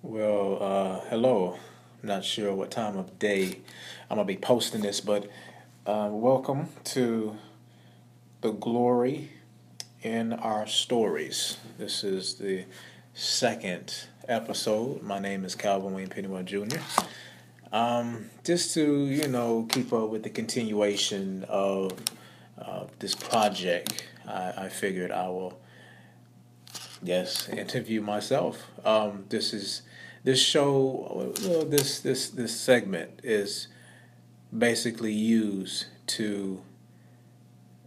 Well, uh, hello. I'm not sure what time of day I'm gonna be posting this, but uh, welcome to the glory in our stories. This is the second episode. My name is Calvin Wayne Pennywell Jr. Um, just to you know keep up with the continuation of uh, this project, I, I figured I will yes interview myself. Um, this is this show, well, this this this segment is basically used to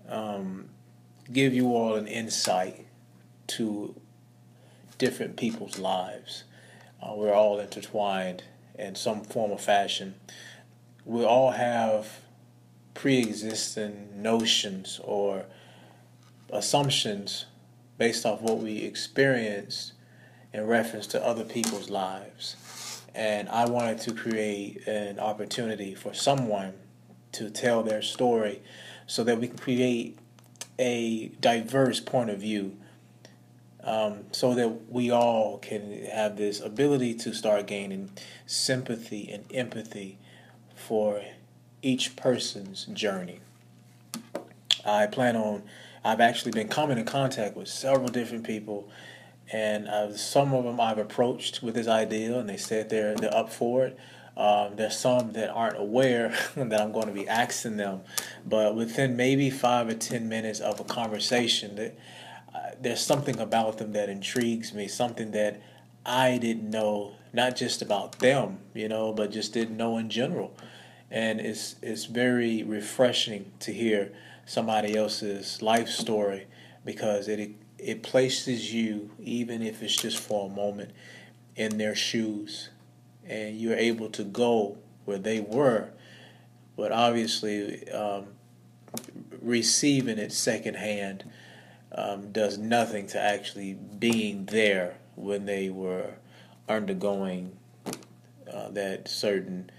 um, give you all an insight to different people's lives. Uh, we're all intertwined in some form or fashion. We all have pre-existing notions or assumptions based off what we experienced in reference to other people's lives. And I wanted to create an opportunity for someone to tell their story so that we can create a diverse point of view um, so that we all can have this ability to start gaining sympathy and empathy for each person's journey. I plan on, I've actually been coming in contact with several different people and uh, some of them I've approached with this idea, and they said they're they're up for it. Um, there's some that aren't aware that I'm going to be asking them, but within maybe five or ten minutes of a conversation, that uh, there's something about them that intrigues me, something that I didn't know, not just about them, you know, but just didn't know in general, and it's it's very refreshing to hear somebody else's life story because it it places you, even if it's just for a moment, in their shoes, and you're able to go where they were, but obviously um, receiving it secondhand um, does nothing to actually being there when they were undergoing uh, that certain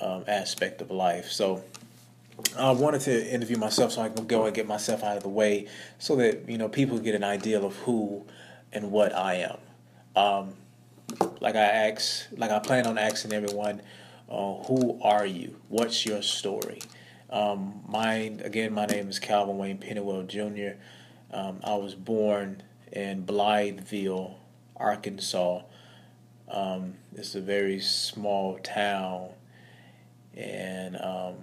um, aspect of life. So I wanted to interview myself so I can go and get myself out of the way so that, you know, people get an idea of who and what I am. Um, like I ask, like I plan on asking everyone, uh, who are you? What's your story? Um, mine, again, my name is Calvin Wayne Pennywell Jr. Um, I was born in Blytheville, Arkansas. Um, it's a very small town, and um,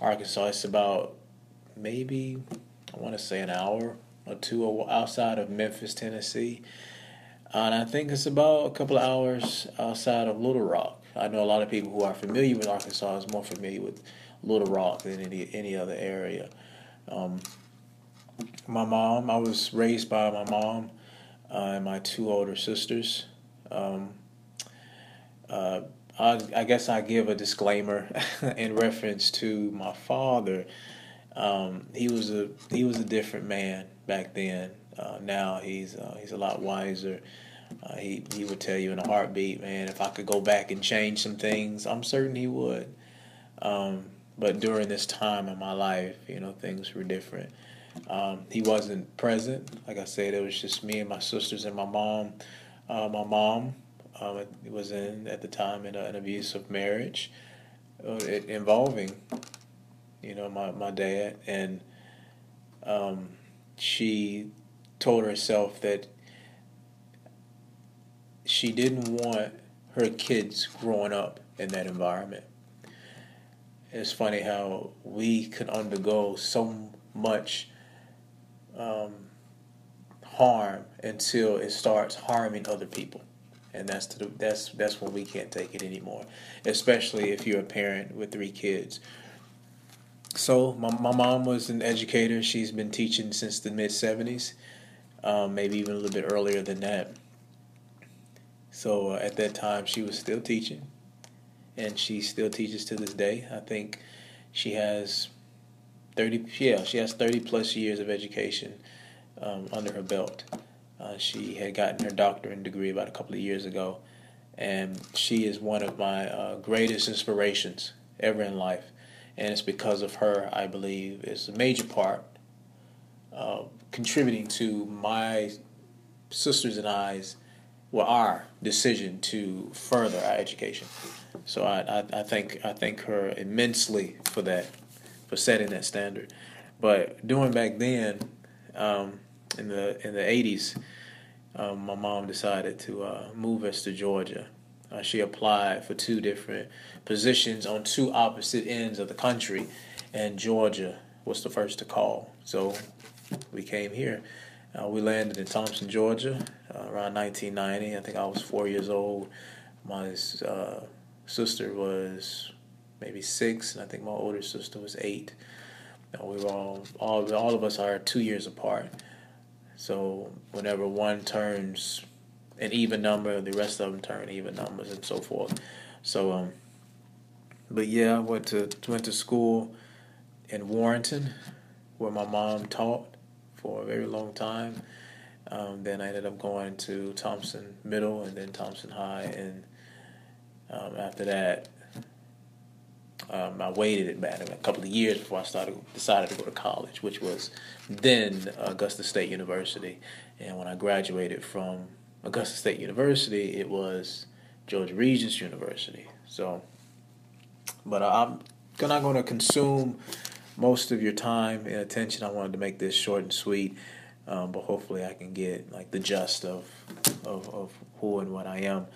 Arkansas. It's about maybe I want to say an hour or two outside of Memphis, Tennessee. And I think it's about a couple of hours outside of Little Rock. I know a lot of people who are familiar with Arkansas is more familiar with Little Rock than any any other area. Um, my mom, I was raised by my mom uh, and my two older sisters. Um, uh, I, I guess I give a disclaimer in reference to my father. Um, he was a he was a different man back then. Uh, now he's uh, he's a lot wiser. Uh, he he would tell you in a heartbeat, man. If I could go back and change some things, I'm certain he would. Um, but during this time in my life, you know, things were different. Um, he wasn't present. Like I said, it was just me and my sisters and my mom. Uh, my mom um, it was in at the time in a, an abusive marriage, uh, it, involving, you know, my my dad, and um, she told herself that she didn't want her kids growing up in that environment. It's funny how we can undergo so much um, harm until it starts harming other people and that's the, that's that's when we can't take it anymore, especially if you're a parent with three kids. So my my mom was an educator. She's been teaching since the mid '70s, um, maybe even a little bit earlier than that. So uh, at that time, she was still teaching, and she still teaches to this day. I think she has thirty. Yeah, she has thirty plus years of education um, under her belt. Uh, she had gotten her doctorate degree about a couple of years ago, and she is one of my uh, greatest inspirations ever in life. And it's because of her, I believe, is a major part uh, contributing to my sisters and I's well, our decision to further our education. So I, I, I thank I thank her immensely for that, for setting that standard. But doing back then, um, in the in the eighties, um, my mom decided to uh, move us to Georgia. Uh, she applied for two different positions on two opposite ends of the country, and Georgia was the first to call. So we came here. Uh, we landed in Thomson, Georgia, uh, around 1990. I think I was four years old. My uh, sister was maybe six, and I think my older sister was eight. we were all, all, all of us are two years apart. So whenever one turns an even number, the rest of them turn even numbers, and so forth. So, um, but yeah, I went to went to school in Warrenton, where my mom taught for a very long time. Um, then I ended up going to Thomson Middle and then Thomson High, and um, after that, um, I waited about a couple of years before I started decided to go to college, which was then Augusta State University. And when I graduated from Augusta State University, it was Georgia Regents University. So, but I'm not going to consume most of your time and attention. I wanted to make this short and sweet, um, but hopefully I can get like the gist of of, of who and what I am.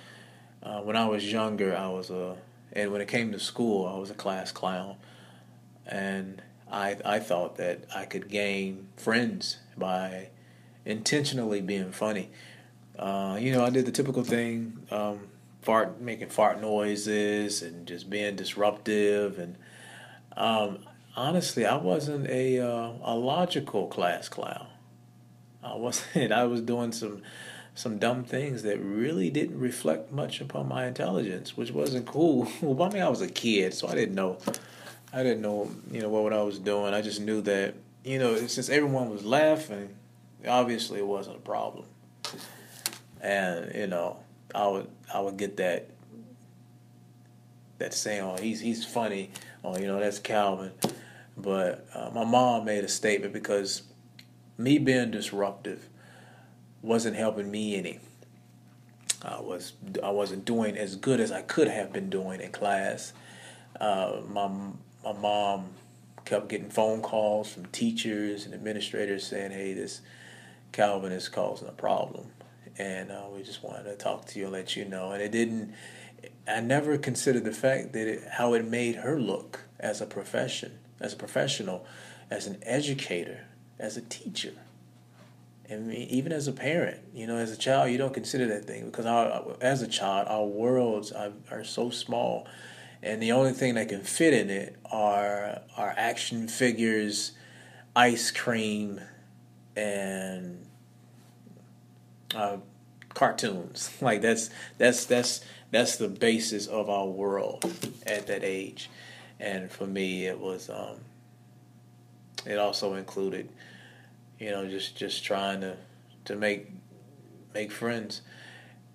Uh, when I was younger, I was a and when it came to school, I was a class clown, and I I thought that I could gain friends by intentionally being funny. Uh, you know, I did the typical thing, um, fart, making fart noises, and just being disruptive. And um, honestly, I wasn't a uh, a logical class clown. I wasn't. I was doing some some dumb things that really didn't reflect much upon my intelligence, which wasn't cool. well, I mean, I was a kid, so I didn't know. I didn't know, you know, what, I was doing. I just knew that, you know, since everyone was laughing, obviously it wasn't a problem. And you know, I would I would get that that saying, "Oh, he's he's funny," "Oh, you know, that's Calvin." But uh, my mom made a statement because me being disruptive wasn't helping me any. I was I wasn't doing as good as I could have been doing in class. Uh, my my mom kept getting phone calls from teachers and administrators saying, "Hey, this Calvin is causing a problem," and uh, we just wanted to talk to you and let you know. And it didn't. I never considered the fact that it, how it made her look as a profession, as a professional, as an educator, as a teacher. And even as a parent, you know, as a child, you don't consider that thing because our, as a child, our worlds are, are so small, and the only thing that can fit in it are are action figures, ice cream, and uh, cartoons. Like that's that's that's that's the basis of our world at that age, and for me, it was. Um, it also included you know, just just trying to to make make friends.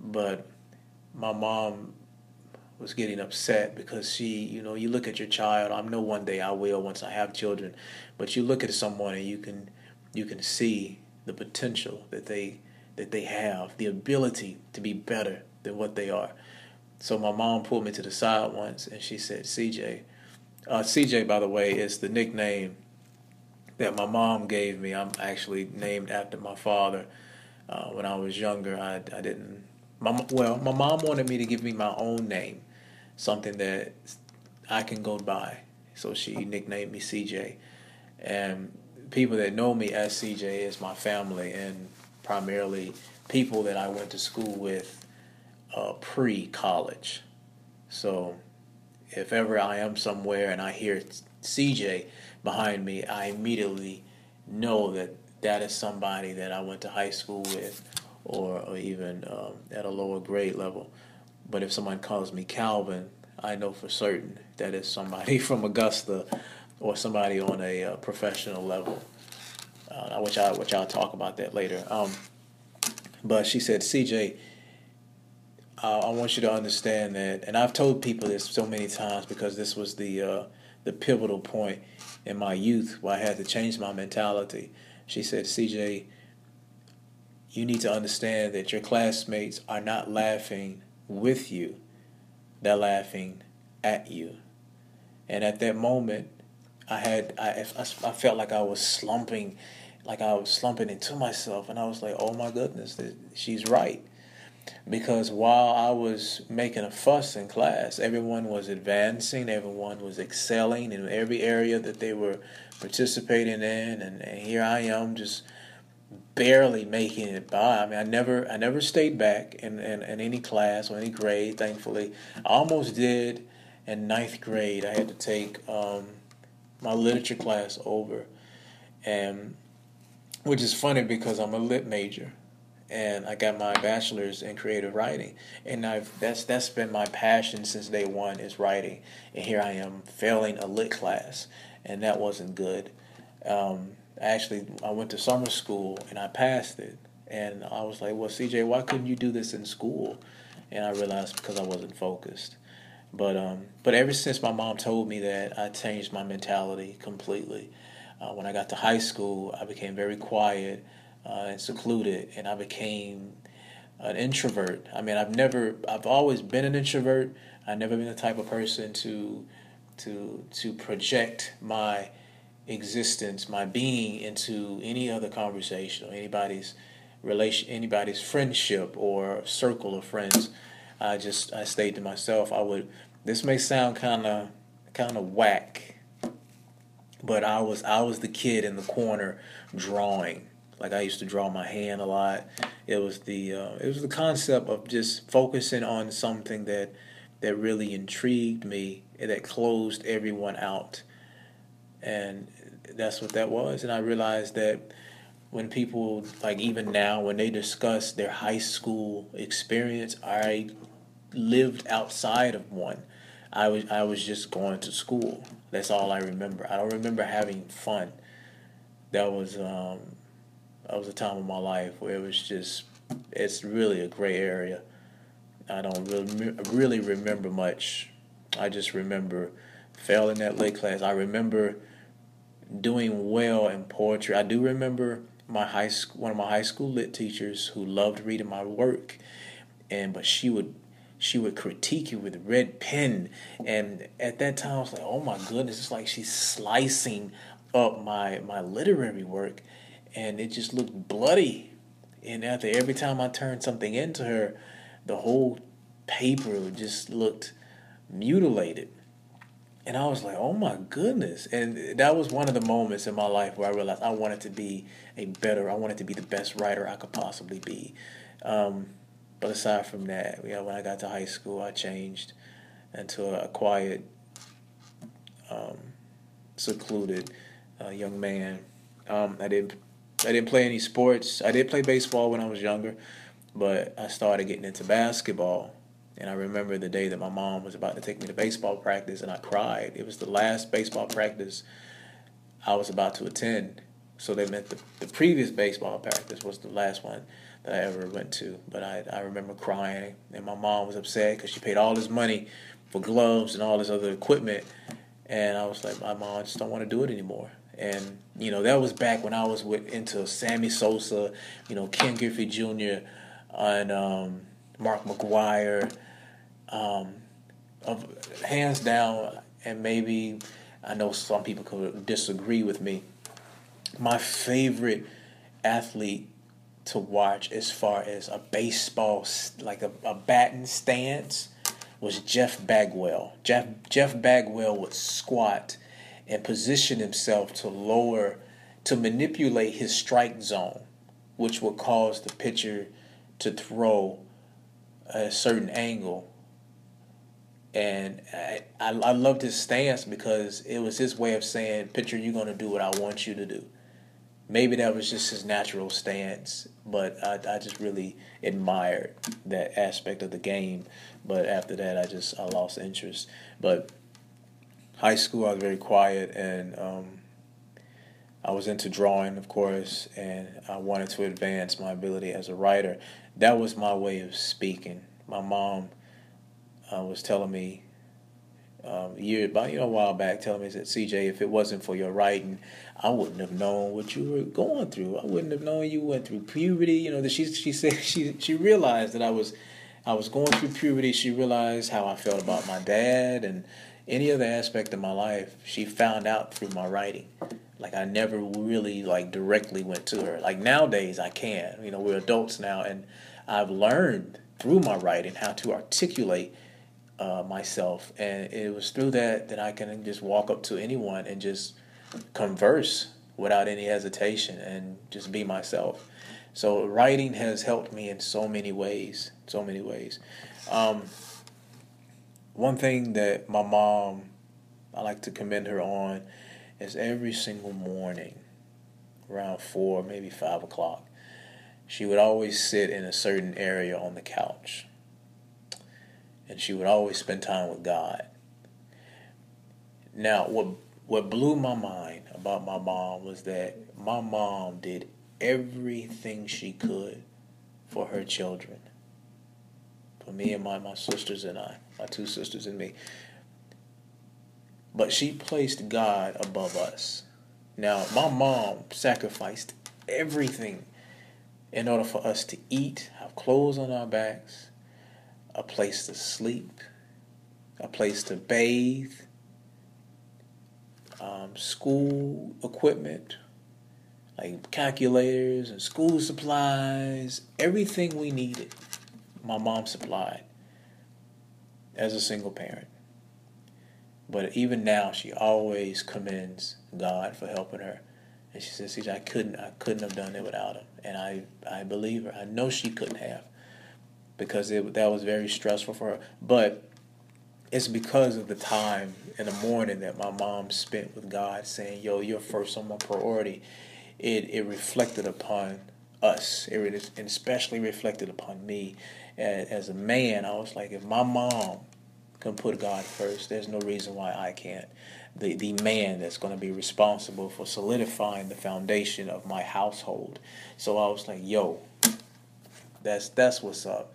But my mom was getting upset because she, you know, you look at your child. I know one day I will once I have children, but you look at someone and you can you can see the potential that they that they have, the ability to be better than what they are. So my mom pulled me to the side once and she said, "CJ, uh, CJ, by the way, is the nickname that my mom gave me. I'm actually named after my father. Uh, when I was younger, I, I didn't. My, well, my mom wanted me to give me my own name, something that I can go by. So she nicknamed me CJ. And people that know me as CJ is my family and primarily people that I went to school with uh, pre college. So if ever I am somewhere and I hear CJ, behind me, I immediately know that that is somebody that I went to high school with or, or even um, at a lower grade level. But if someone calls me Calvin, I know for certain that is somebody from Augusta or somebody on a uh, professional level. Uh, which I which I'll talk about that later. Um, but she said, CJ, I want you to understand that, and I've told people this so many times because this was the uh, the pivotal point in my youth where I had to change my mentality. She said, CJ, you need to understand that your classmates are not laughing with you, they're laughing at you. And at that moment, I had I, I, felt like I was slumping, like I was slumping into myself, and I was like, "Oh my goodness, she's right." Because while I was making a fuss in class, everyone was advancing, everyone was excelling in every area that they were participating in, and, and here I am just barely making it by. I mean, I never, I never stayed back in, in, in any class or any grade. Thankfully, I almost did in ninth grade. I had to take um, my literature class over, and which is funny because I'm a lit major, and I got my bachelor's in creative writing, and I've that's that's been my passion since day one is writing, and here I am failing a lit class, and that wasn't good. Um, actually I went to summer school and I passed it. And I was like, well, CJ, why couldn't you do this in school? And I realized because I wasn't focused. But um, but ever since my mom told me that, I changed my mentality completely. Uh, when I got to high school, I became very quiet uh, and secluded, and I became an introvert. I mean, I've never, I've always been an introvert. I've never been the type of person to to to project my existence, my being into any other conversation or anybody's relation, anybody's friendship or circle of friends. I just I stayed to myself. I would. This may sound kind of kind of whack, but I was I was the kid in the corner drawing. Like I used to draw my hand a lot. It was the uh, it was the concept of just focusing on something that that really intrigued me and that closed everyone out and that's what that was. And I realized that when people like even now when they discuss their high school experience, I lived outside of one. I was I was just going to school. That's all I remember. I don't remember having fun. That was um, that was a time of my life where it was just it's really a gray area. I don't really really remember much. I just remember failing that lit class. I remember doing well in poetry. I do remember my high school, one of my high school lit teachers who loved reading my work, and but she would she would critique you with red pen, and at that time I was like, oh my goodness, it's like she's slicing up my my literary work, and it just looked bloody. And after every time I turned something into her, the whole paper just looked mutilated. And I was like, oh my goodness. And that was one of the moments in my life where I realized I wanted to be a better, I wanted to be the best writer I could possibly be. Um, but aside from that, you know, when I got to high school, I changed into a, quiet, um, secluded uh, young man. Um, I didn't, I didn't play any sports. I did play baseball when I was younger, but I started getting into basketball and I remember the day that my mom was about to take me to baseball practice, and I cried. It was the last baseball practice I was about to attend. So they meant the, the previous baseball practice was the last one that I ever went to. But I, I remember crying, and my mom was upset because she paid all this money for gloves and all this other equipment. And I was like, my mom, I just don't want to do it anymore. And, you know, that was back when I was with, into Sammy Sosa, you know, Ken Griffey Jr., and um, Mark McGwire um, of hands down, and maybe I know some people could disagree with me. My favorite athlete to watch, as far as a baseball, like a, a batting stance, was Jeff Bagwell. Jeff Jeff Bagwell would squat and position himself to lower, to manipulate his strike zone, which would cause the pitcher to throw a certain angle and I, I, I loved his stance because it was his way of saying, "Pitcher, you're going to do what I want you to do." Maybe that was just his natural stance, but I, I just really admired that aspect of the game. But after that, I just I lost interest. But high school, I was very quiet, and um, I was into drawing, of course, and I wanted to advance my ability as a writer. That was my way of speaking. My mom uh, was telling me um, year about you know a while back, telling me that CJ, if it wasn't for your writing, I wouldn't have known what you were going through. I wouldn't have known you went through puberty. You know that she she said she she realized that I was I was going through puberty. She realized how I felt about my dad and any other aspect of my life. She found out through my writing. Like I never really like directly went to her. Like nowadays I can. You know we're adults now, and I've learned through my writing how to articulate uh, myself, and it was through that that I can just walk up to anyone and just converse without any hesitation and just be myself. So writing has helped me in so many ways, so many ways. Um, one thing that my mom, I like to commend her on, is every single morning, around four, maybe five o'clock, she would always sit in a certain area on the couch and she would always spend time with God. Now, what what blew my mind about my mom was that my mom did everything she could for her children. For me and my, my sisters and I, my two sisters and me. But she placed God above us. Now, my mom sacrificed everything in order for us to eat, have clothes on our backs, a place to sleep, a place to bathe, um, school equipment, like calculators and school supplies, everything we needed, my mom supplied as a single parent. But even now, she always commends God for helping her. And she says, I couldn't, I couldn't have done it without him. And I, I believe her. I know she couldn't have because it, that was very stressful for her. But it's because of the time in the morning that my mom spent with God saying, Yo, you're first on my priority. It, it reflected upon us, it especially reflected upon me. As a man, I was like, if my mom can put God first, there's no reason why I can't. The, the man that's going to be responsible for solidifying the foundation of my household. So I was like, yo, that's that's what's up.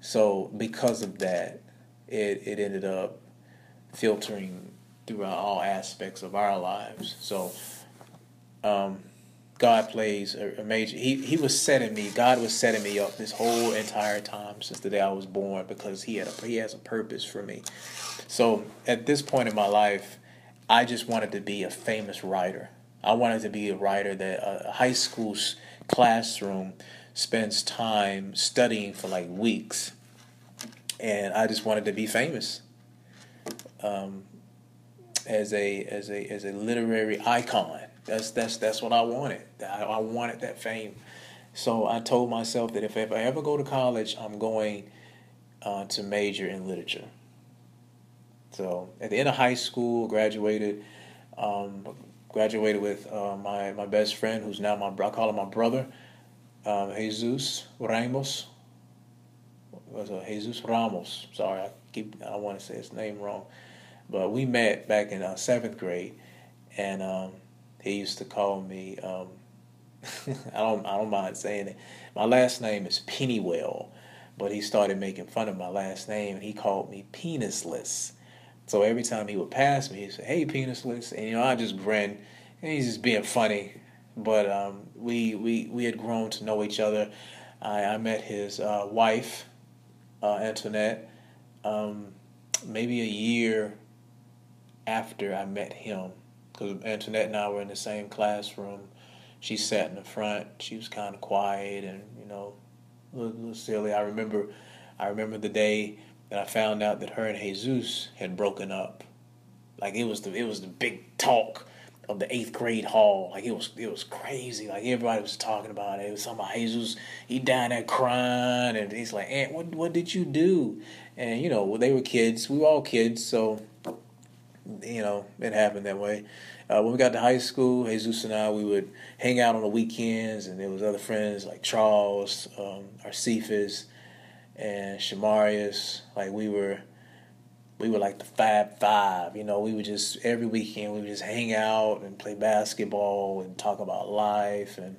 So because of that, it, it ended up filtering throughout all aspects of our lives. So um, God plays a, a, major. He he was setting me. God was setting me up this whole entire time since the day I was born because he had a, he has a purpose for me. So at this point in my life, I just wanted to be a famous writer. I wanted to be a writer that a high school classroom spends time studying for like weeks, and I just wanted to be famous um, as a as a as a literary icon. That's that's that's what I wanted. I, I wanted that fame. So I told myself that if, if I ever go to college, I'm going uh, to major in literature. So at the end of high school, graduated, um, graduated with uh, my my best friend, who's now my I call him my brother um, Jesus Ramos. Was a Jesus Ramos. Sorry, I keep I want to say his name wrong, but we met back in uh, seventh grade, and um, he used to call me. Um, I don't I don't mind saying it. My last name is Pennywell, but he started making fun of my last name, and he called me Penisless. So every time he would pass me, he'd say, "Hey, Penisless," and you know I just grin, and he's just being funny but um, we, we, we had grown to know each other. I, I met his uh, wife, uh, Antoinette, um, maybe a year after I met him, because Antoinette and I were in the same classroom. She sat in the front. She was kind of quiet and you know, a little, little silly. I remember, I remember the day that I found out that her and Jesus had broken up. Like it was the it was the big talk of the eighth grade hall. Like it was it was crazy. Like everybody was talking about it. It was something about Jesus. He down there crying, and he's like, "Aunt, what what did you do?" And you know, they were kids. We were all kids, so you know, it happened that way. Uh, when we got to high school, Jesus and I, we would hang out on the weekends, and there was other friends like Charles, um, Arcephus, and Shamarius. Like we were we were like the Fab Five. You know, we would just every weekend we would just hang out and play basketball and talk about life, and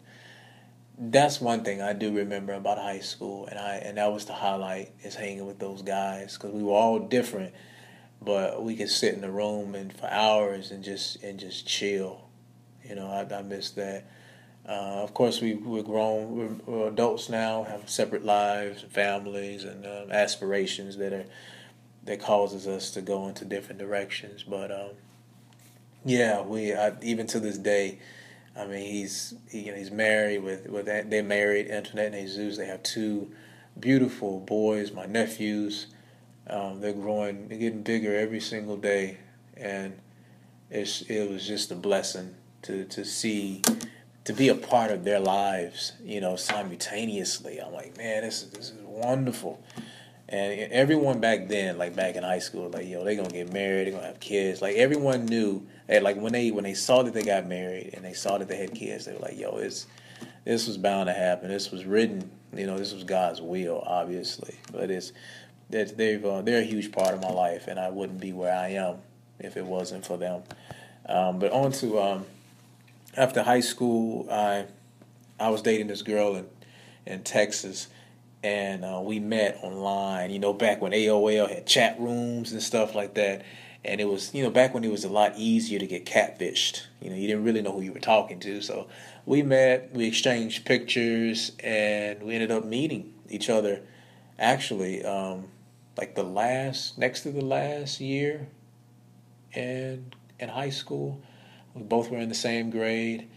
that's one thing I do remember about high school, and I and that was the highlight is hanging with those guys because we were all different, but we could sit in the room and for hours and just and just chill. You know, I, I miss that. Uh, of course, we we're grown, we're, we're, adults now, have separate lives, families, and um, aspirations that are that causes us to go into different directions. But um, yeah, we I, even to this day, I mean, he's he, you know, he's married with with they married Antoinette and Jesus. They have two beautiful boys, my nephews. Um, they're growing, they're getting bigger every single day, and it's it was just a blessing to to see to be a part of their lives, you know, simultaneously. I'm like, man, this is this is wonderful. And everyone back then, like back in high school, like yo, they're gonna get married, they're gonna have kids. Like everyone knew that, like when they when they saw that they got married and they saw that they had kids, they were like, yo, it's this was bound to happen. This was written, you know, this was God's will, obviously. But it's that they've uh, they're a huge part of my life, and I wouldn't be where I am if it wasn't for them. Um, but on to um, after high school, I I was dating this girl in in Texas, and uh, we met online. You know, back when AOL had chat rooms and stuff like that, and it was you know back when it was a lot easier to get catfished. You know, you didn't really know who you were talking to, so we met, we exchanged pictures, and we ended up meeting each other. Actually, um, like the last next to the last year, in in high school we both were in the same grade,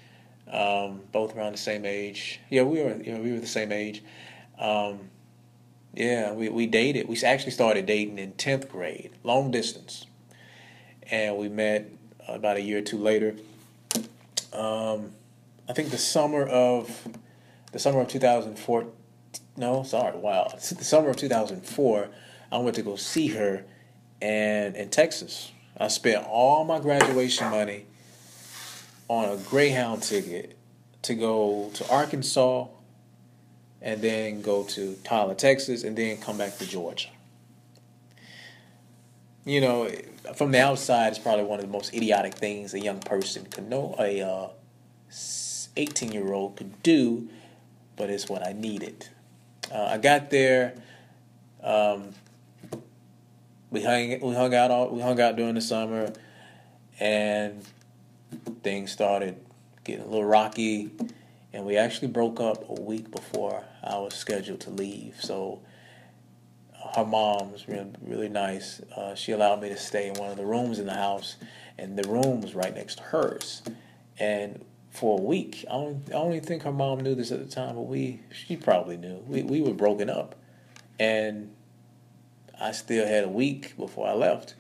um, both around the same age. Yeah, we were. You know, we were the same age. Um, yeah, we we dated. We actually started dating in tenth grade, long distance, and we met about a year or two later. Um, I think the summer of the summer of two thousand four. No, sorry. Wow, the summer of two thousand four. I went to go see her, and in Texas, I spent all my graduation money on a Greyhound ticket to go to Arkansas and then go to Tyler, Texas, and then come back to Georgia. You know, from the outside, it's probably one of the most idiotic things a young person could know, a uh, 18 year old could do, but it's what I needed. Uh, I got there. Um, we hung we hung out all we hung out during the summer, and things started getting a little rocky, and we actually broke up a week before I was scheduled to leave. So her mom was really, really nice. Uh, she allowed me to stay in one of the rooms in the house, and the room was right next to hers. And for a week, I don't, I don't even think her mom knew this at the time, but we she probably knew. We we were broken up, and I still had a week before I left.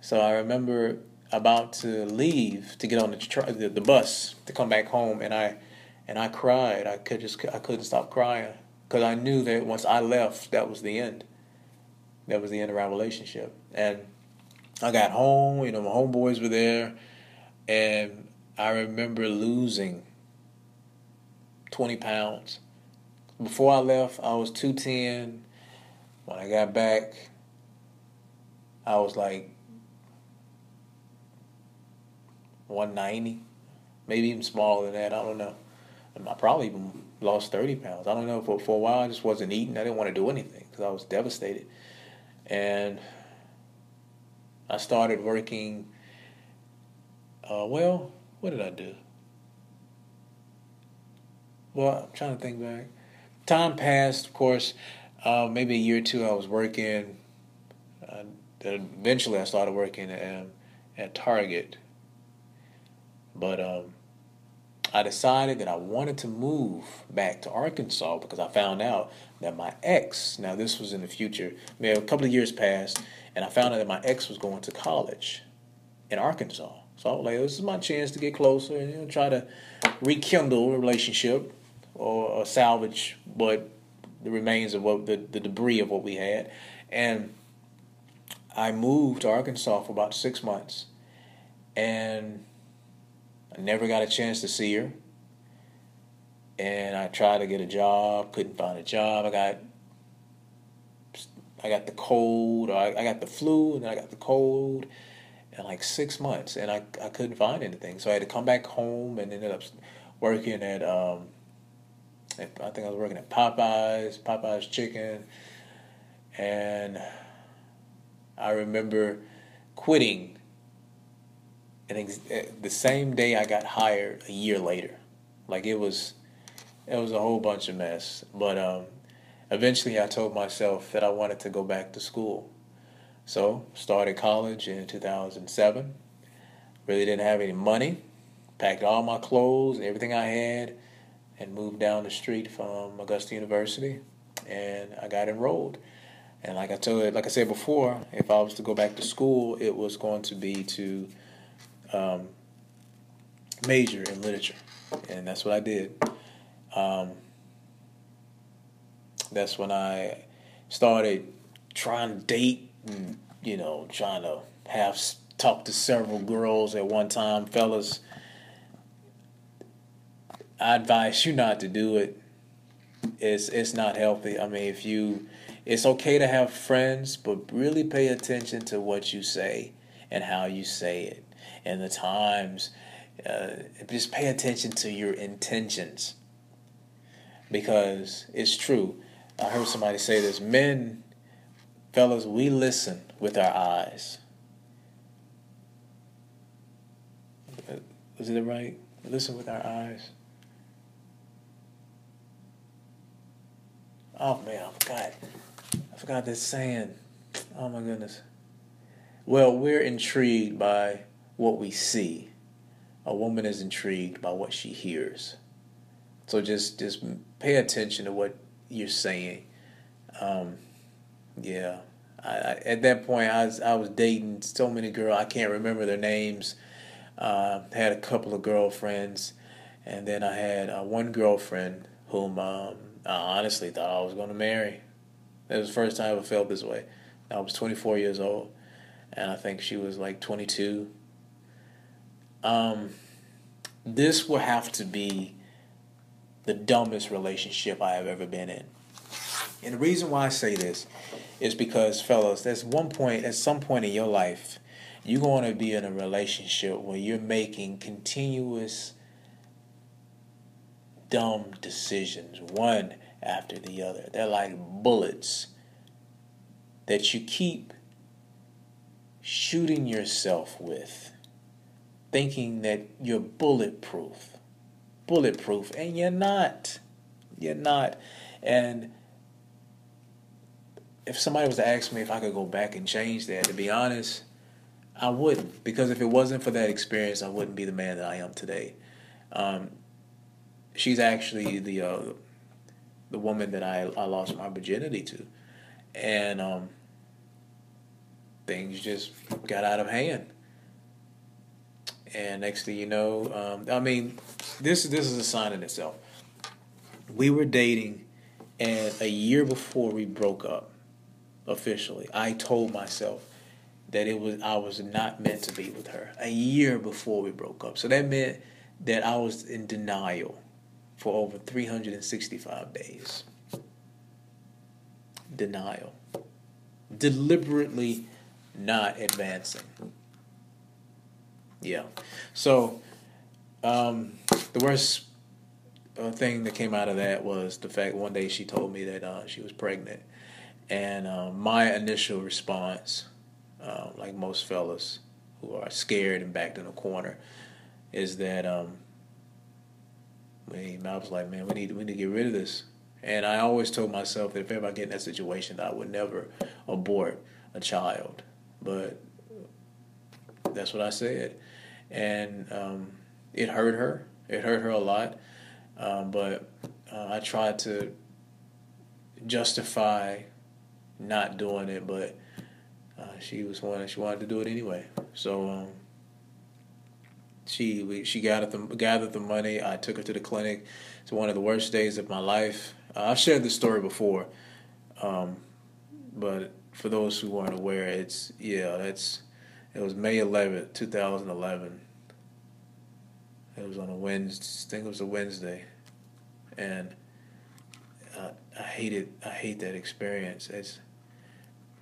So I remember about to leave to get on the, tr- the, the bus to come back home, and I and I cried. I could just I couldn't stop crying because I knew that once I left, that was the end. That was the end of our relationship. And I got home. You know, my homeboys were there, and I remember losing twenty pounds. Before I left, I was two ten. When I got back, I was like 190, maybe even smaller than that. I don't know. I probably even lost 30 pounds. I don't know. For, for a while, I just wasn't eating. I didn't want to do anything because I was devastated. And I started working. Uh, well, what did I do? Well, I'm trying to think back. Time passed, of course. Uh, maybe a year or two, I was working. Uh, eventually, I started working at, at Target but um, I decided that I wanted to move back to Arkansas because I found out that my ex, now this was in the future, a couple of years passed, and I found out that my ex was going to college in Arkansas. So I was like, this is my chance to get closer and you know, try to rekindle a relationship or, or salvage what the remains of what the, the debris of what we had. And I moved to Arkansas for about six months. And I never got a chance to see her. And I tried to get a job, couldn't find a job. I got I got the cold, I, I got the flu, and then I got the cold in like six months, and I, I couldn't find anything. So I had to come back home and ended up working at, um, I think I was working at Popeyes, Popeyes Chicken, and I remember quitting and ex- eh, the same day I got hired a year later. Like it was, it was a whole bunch of mess. But um, eventually, I told myself that I wanted to go back to school. So started college in 2007. Really didn't have any money. Packed all my clothes, everything I had, and moved down the street from Augusta University, and I got enrolled. And like I told, like I said before, if I was to go back to school, it was going to be to um, major in literature, and that's what I did. Um, that's when I started trying to date, and you know, trying to have talk to several girls at one time, fellas. I advise you not to do it. It's it's not healthy. I mean, if you, it's okay to have friends, but really pay attention to what you say and how you say it and the times. Uh, just pay attention to your intentions because it's true. I heard somebody say this men, fellas, we listen with our eyes. Is it right? Listen with our eyes. Oh man, I forgot. I forgot this saying. Oh my goodness. Well, we're intrigued by what we see. A woman is intrigued by what she hears. So just just pay attention to what you're saying. Um, yeah, I, I, at that point I was I was dating so many girls I can't remember their names. Uh, had a couple of girlfriends, and then I had uh, one girlfriend whom um, I honestly thought I was going to marry. It was the first time I ever felt this way. I was 24 years old, and I think she was like 22 um, this will have to be the dumbest relationship I have ever been in. And the reason why I say this is because, fellas, there's one point, at some point in your life, you're going to be in a relationship where you're making continuous dumb decisions, one after the other. They're like bullets that you keep shooting yourself with thinking that you're bulletproof. Bulletproof. And you're not. You're not. And if somebody was to ask me if I could go back and change that, to be honest, I wouldn't. Because if it wasn't for that experience, I wouldn't be the man that I am today. Um, she's actually the uh, the woman that I, I lost my virginity to. And um, things just got out of hand and next thing you know, um, I mean, this this is a sign in itself. We were dating, and a year before we broke up, officially, I told myself that it was I was not meant to be with her. A year before we broke up, so that meant that I was in denial for over 365 days. Denial, deliberately not advancing. Yeah. So um, the worst uh, thing that came out of that was the fact one day she told me that uh, she was pregnant, and uh, my initial response, uh, like most fellas who are scared and backed in a corner, is that um, I was like, man, we need we need to get rid of this. And I always told myself that if ever I get in that situation, I would never abort a child. But that's what I said and um, it hurt her. It hurt her a lot, um, but uh, I tried to justify not doing it, but uh, she was one. She wanted to do it anyway. So um, she we, she gathered the gathered the money. I took her to the clinic. It's one of the worst days of my life. Uh, I've shared this story before, um, but for those who weren't aware, it's yeah, that's it was May 11th, 2011. It was on a Wednesday. I think it was a Wednesday, and uh, I hated. I hate that experience. It's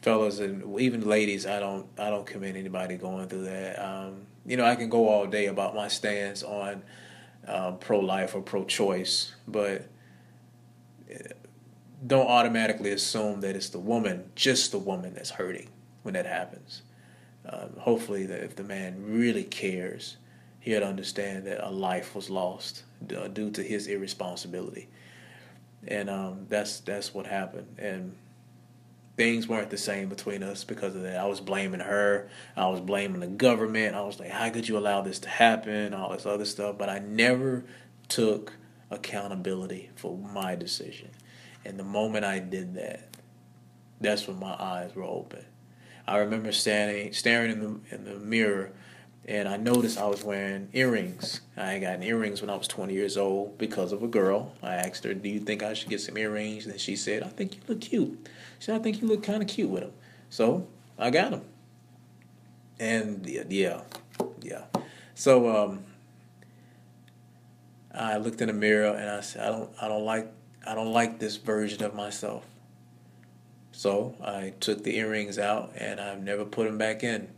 fellas and even ladies. I don't. I don't commend anybody going through that. Um, you know, I can go all day about my stance on uh, pro life or pro choice, but uh, don't automatically assume that it's the woman, just the woman, that's hurting when that happens. Um, hopefully, that if the man really cares, he'll understand that a life was lost due to his irresponsibility, and um, that's that's what happened. And things weren't the same between us because of that. I was blaming her. I was blaming the government. I was like, how could you allow this to happen? All this other stuff. But I never took accountability for my decision. And the moment I did that, that's when my eyes were open. I remember standing, staring in the in the mirror, and I noticed I was wearing earrings. I got earrings when I was 20 years old because of a girl. I asked her, "Do you think I should get some earrings?" And she said, "I think you look cute." She said, "I think you look kind of cute with them." So I got them. And yeah, yeah. So um, I looked in the mirror and I said, "I don't, I don't like, I don't like this version of myself." So I took the earrings out and I've never put them back in.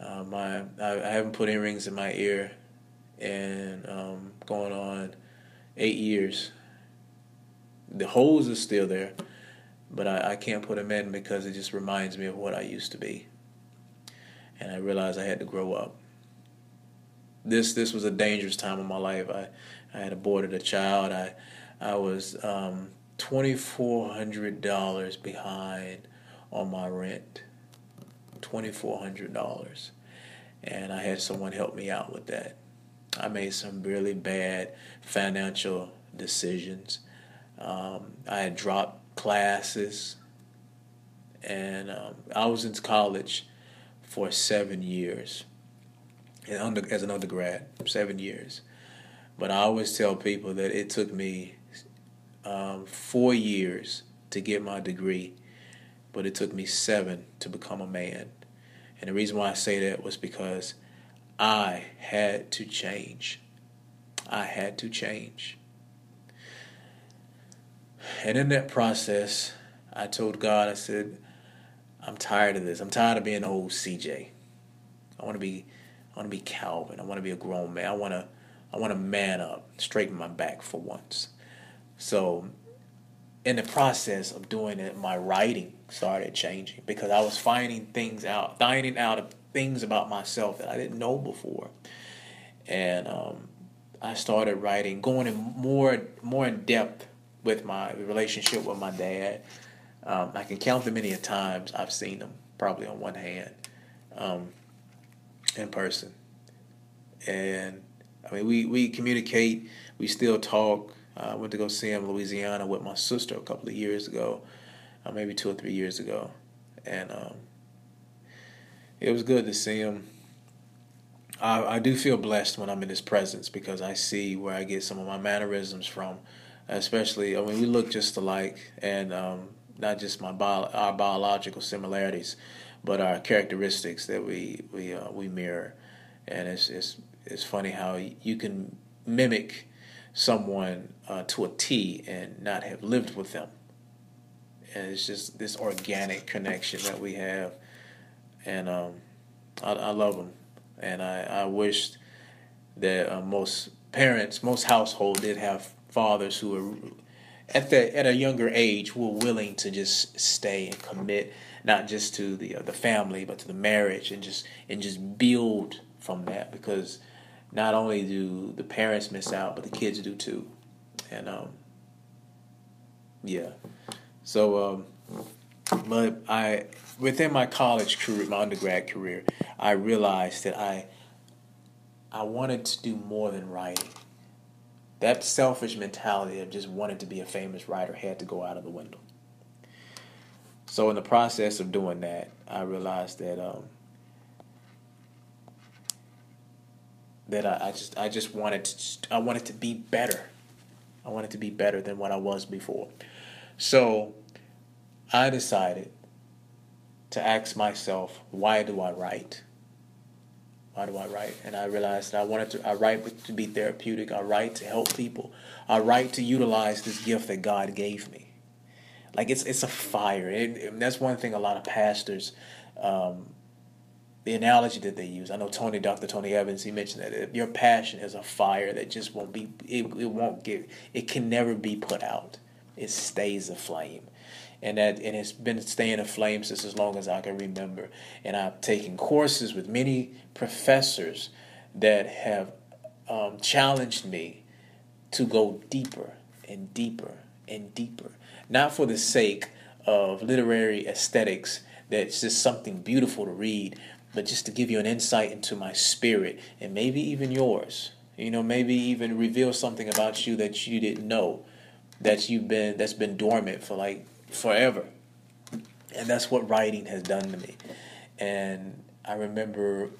Uh, my I, I, haven't put earrings in my ear in um, going on eight years. The holes are still there, but I, I can't put them in because it just reminds me of what I used to be. And I realized I had to grow up. This this was a dangerous time in my life. I, I had aborted a child. I I was um, $2,400 behind on my rent. $2,400. And I had someone help me out with that. I made some really bad financial decisions. Um, I had dropped classes, and um, I was in college for seven years, under, as an undergrad, seven years. But I always tell people that it took me um, four years to get my degree, but it took me seven to become a man. And the reason why I say that was because I had to change. I had to change. And in that process, I told God, I said, I'm tired of this. I'm tired of being old CJ. I want to be I want to be Calvin. I want to be a grown man. I want to I want to man up, straighten my back for once. So, in the process of doing it, my writing started changing because I was finding things out, finding out of things about myself that I didn't know before, and um, I started writing, going in more more in depth with my relationship with my dad. Um, I can count the many times I've seen him, probably on one hand, um, in person, and I mean we we communicate, we still talk. I went to go see him in Louisiana with my sister a couple of years ago, uh, maybe two or three years ago, and um, it was good to see him. I, I do feel blessed when I'm in his presence because I see where I get some of my mannerisms from, especially I mean we look just alike, and um, not just my bio, our biological similarities, but our characteristics that we we uh, we mirror, and it's it's it's funny how you can mimic someone uh, to a T and not have lived with them. And it's just this organic connection that we have, and um, I, I, love them, and I, I wish that uh, most parents, most households did have fathers who were at the at a younger age were willing to just stay and commit not just to the uh, the family but to the marriage and just and just build from that. Because not only do the parents miss out, but the kids do too. And um, yeah, so um, but I within my college career, my undergrad career, I realized that I I wanted to do more than writing. That selfish mentality of just wanting to be a famous writer had to go out of the window. So in the process of doing that, I realized that um, that I, I just I just wanted to I wanted to be better. I wanted to be better than what I was before. So I decided to ask myself, why do I write? Why do I write? And I realized that I wanted to I write to be therapeutic. I write to help people. I write to utilize this gift that God gave me. Like it's it's a fire. It, that's one thing a lot of pastors um, the analogy that they use. I know Tony, Dr. Tony Evans, he mentioned that your passion is a fire that just won't be, it, it won't get, it can never be put out. It stays a flame. and that and it's been staying aflame since as long as I can remember. And I've taken courses with many professors that have um, challenged me to go deeper and deeper and deeper, not for the sake of literary aesthetics that's just something beautiful to read, but just to give you an insight into my spirit and maybe even yours. You know, maybe even reveal something about you that you didn't know that you've been that's been dormant for like forever. And that's what writing has done to me. And I remember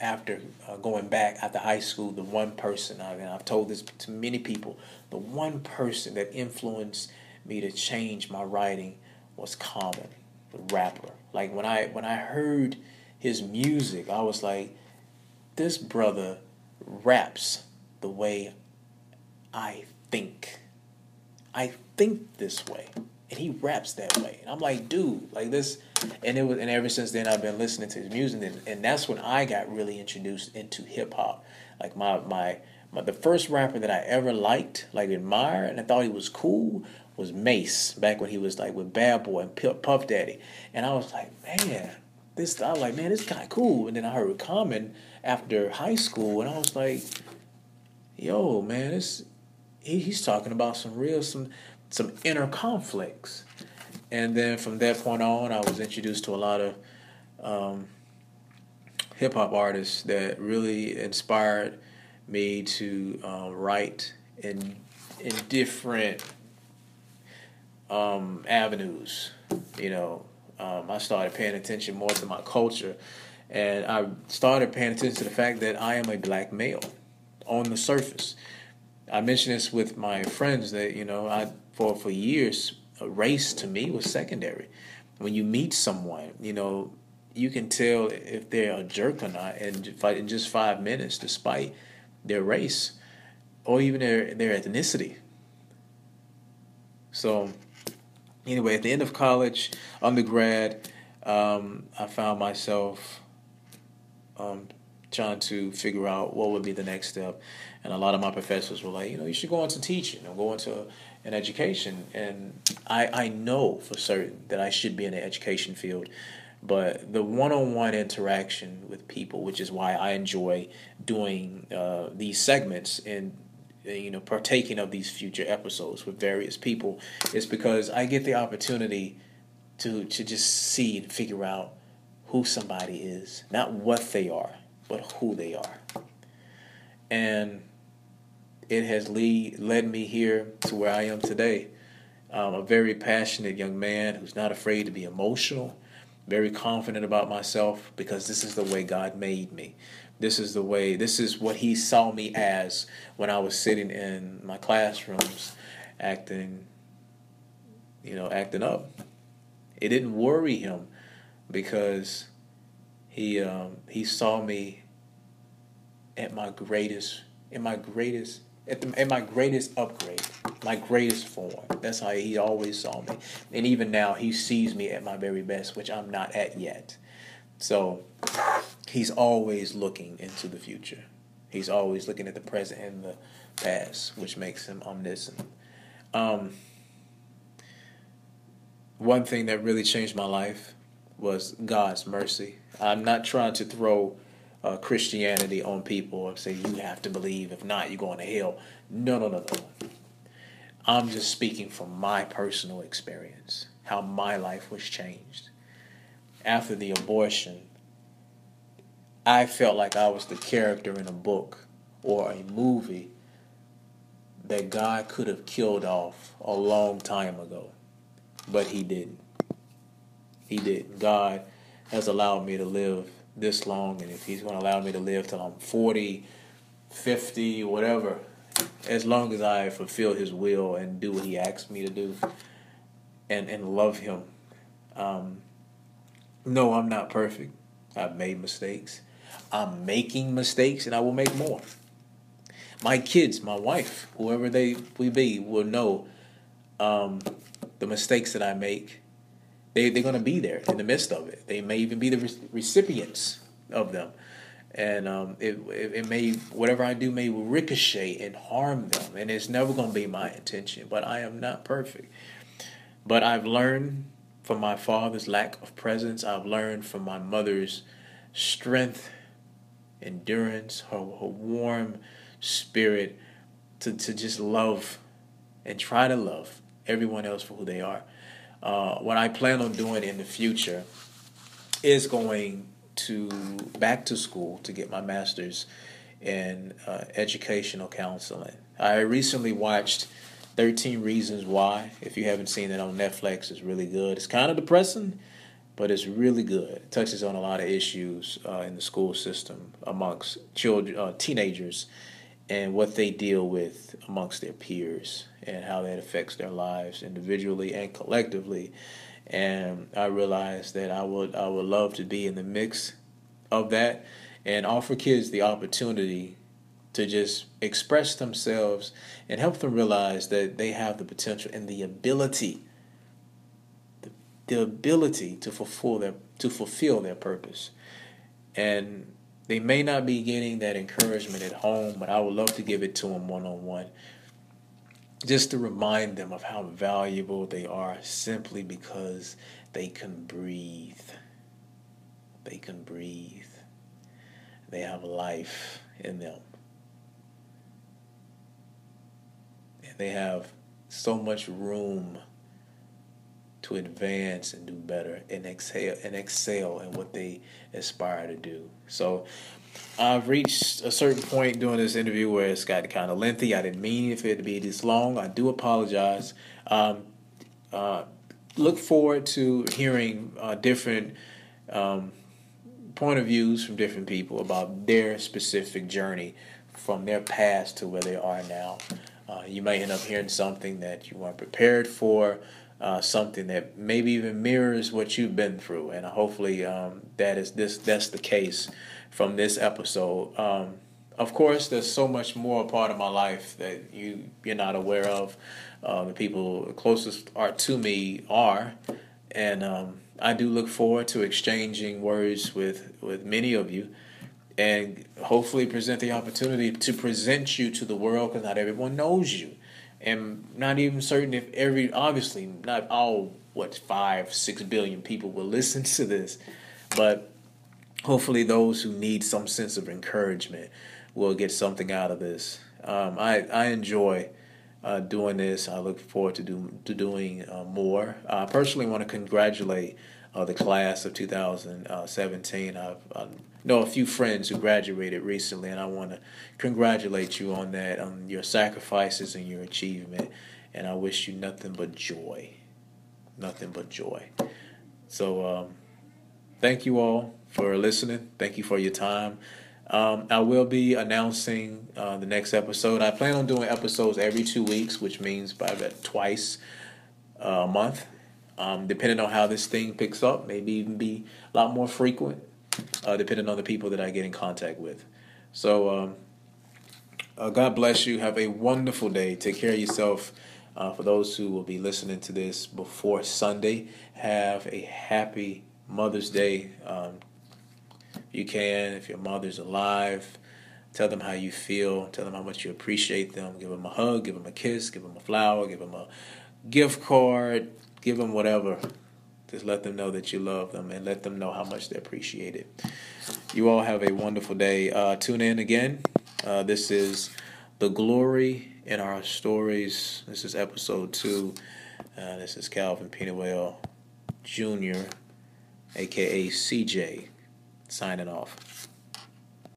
after uh, going back after high school, the one person, I mean, I've told this to many people, the one person that influenced me to change my writing was Common, the rapper. Like when I when I heard his music, I was like, this brother raps the way I think. I think this way. And he raps that way. And I'm like, dude, like this and it was and ever since then I've been listening to his music and, and that's when I got really introduced into hip hop. Like my my my the first rapper that I ever liked, like admired, and I thought he was cool was Mase back when he was like with Bad Boy and Puff Daddy, and I was like, man, this I was like, man, this guy cool. And then I heard Common after high school, and I was like, yo, man, this he, he's talking about some real some some inner conflicts. And then from that point on, I was introduced to a lot of um, hip hop artists that really inspired me to uh, write in in different um, avenues. You know, um, I started paying attention more to my culture, and I started paying attention to the fact that I am a black male on the surface. I mentioned this with my friends that you know I for for years race to me was secondary. When you meet someone, you know you can tell if they're a jerk or not in, in just five minutes, despite their race or even their their ethnicity. So anyway, at the end of college, undergrad, um, I found myself um, trying to figure out what would be the next step. And a lot of my professors were like, you know, you should go into teaching or go into an education. And I, I know for certain that I should be in the education field. But the one on one interaction with people, which is why I enjoy doing uh, these segments and Uh, you know partaking of these future episodes with various people is because I get the opportunity to to just see and figure out who somebody is, not what they are, but who they are. And it has lead, led me here to where I am today. I'm a very passionate young man who's not afraid to be emotional, very confident about myself because this is the way God made me. This is the way, this is what he saw me as when I was sitting in my classrooms acting, you know, acting up. It didn't worry him because he um, he saw me at my greatest, in my greatest, at, the, at my greatest upgrade, my greatest form. That's how he always saw me. And even now, he sees me at my very best, which I'm not at yet. So he's always looking into the future. He's always looking at the present and the past, which makes him omniscient. Um, one thing that really changed my life was God's mercy. I'm not trying to throw uh, Christianity on people and say you have to believe. If not, you're going to hell. No, no, no, no. I'm just speaking from my personal experience, how my life was changed after the abortion, I felt like I was the character in a book or a movie that God could have killed off a long time ago, but He didn't. He didn't. God has allowed me to live this long, and if He's going to allow me to live till I'm 40, 50, whatever, as long as I fulfill His will and do what He asks me to do and, and love Him. Um, no, I'm not perfect. I've made mistakes. I'm making mistakes and I will make more. My kids, my wife, whoever they we be, will know um, the mistakes that I make. They, they're going to be there in the midst of it. They may even be the re- recipients of them. And um, it, it, it may, whatever I do may ricochet and harm them. And it's never going to be my intention. But I am not perfect. But I've learned from my father's lack of presence. I've learned from my mother's strength, endurance, her, her warm spirit to, to just love and try to love everyone else for who they are. Uh, what I plan on doing in the future is going to back to school to get my master's in uh, educational counseling. I recently watched 13 Reasons Why. If you haven't seen it on Netflix, it's really good. It's kind of depressing, but it's really good. It touches on a lot of issues uh, in the school system amongst children, uh, teenagers, and what they deal with amongst their peers and how that affects their lives individually and collectively. And I realized that I would I would love to be in the mix of that and offer kids the opportunity to just express themselves and help them realize that they have the potential and the ability the, ability to fulfill their to fulfill their purpose. And they may not be getting that encouragement at home, but I would love to give it to them one on one. Just to remind them of how valuable they are simply because they can breathe. They can breathe. They have life in them. And they have so much room to advance and do better and excel and excel in what they aspire to do. So I've reached a certain point during this interview where it's got kind of lengthy. I didn't mean for it to be this long. I do apologize. Um, uh, look forward to hearing uh, different um, point of views from different people about their specific journey from their past to where they are now. Uh, you may end up hearing something that you weren't prepared for uh, something that maybe even mirrors what you've been through, and hopefully um, that is this that's the case from this episode. Um, of course, there's so much more part of my life that you you're not aware of. Uh, the people closest are to me are, and um, I do look forward to exchanging words with with many of you, and hopefully present the opportunity to present you to the world because not everyone knows you and not even certain if every obviously not all what five six billion people will listen to this. But hopefully those who need some sense of encouragement will get something out of this. Um, I, I enjoy uh, doing this I look forward to do to doing uh, more I personally want to congratulate uh, the class of 2017 I've, I've know a few friends who graduated recently, and I want to congratulate you on that, on your sacrifices and your achievement. And I wish you nothing but joy. Nothing but joy. So, um, thank you all for listening. Thank you for your time. Um, I will be announcing uh, the next episode. I plan on doing episodes every two weeks, which means by about twice a month. Um, depending on how this thing picks up, maybe even be a lot more frequent uh, depending on the people that I get in contact with. So, um, uh, God bless you. Have a wonderful day. Take care of yourself. Uh, for those who will be listening to this before Sunday, have a happy Mother's Day. You can, if your mother's alive, tell them how you feel. Tell them how much you appreciate them. Give them a hug, give them a kiss, give them a flower, give them a gift card, give them whatever just let them know that you love them and let them know how much they appreciate it. You all have a wonderful day. Uh, tune in again. Uh, this is The Glory in Our Stories. This is episode two. Uh, this is Calvin Peenawell Jr., aka CJ, signing off.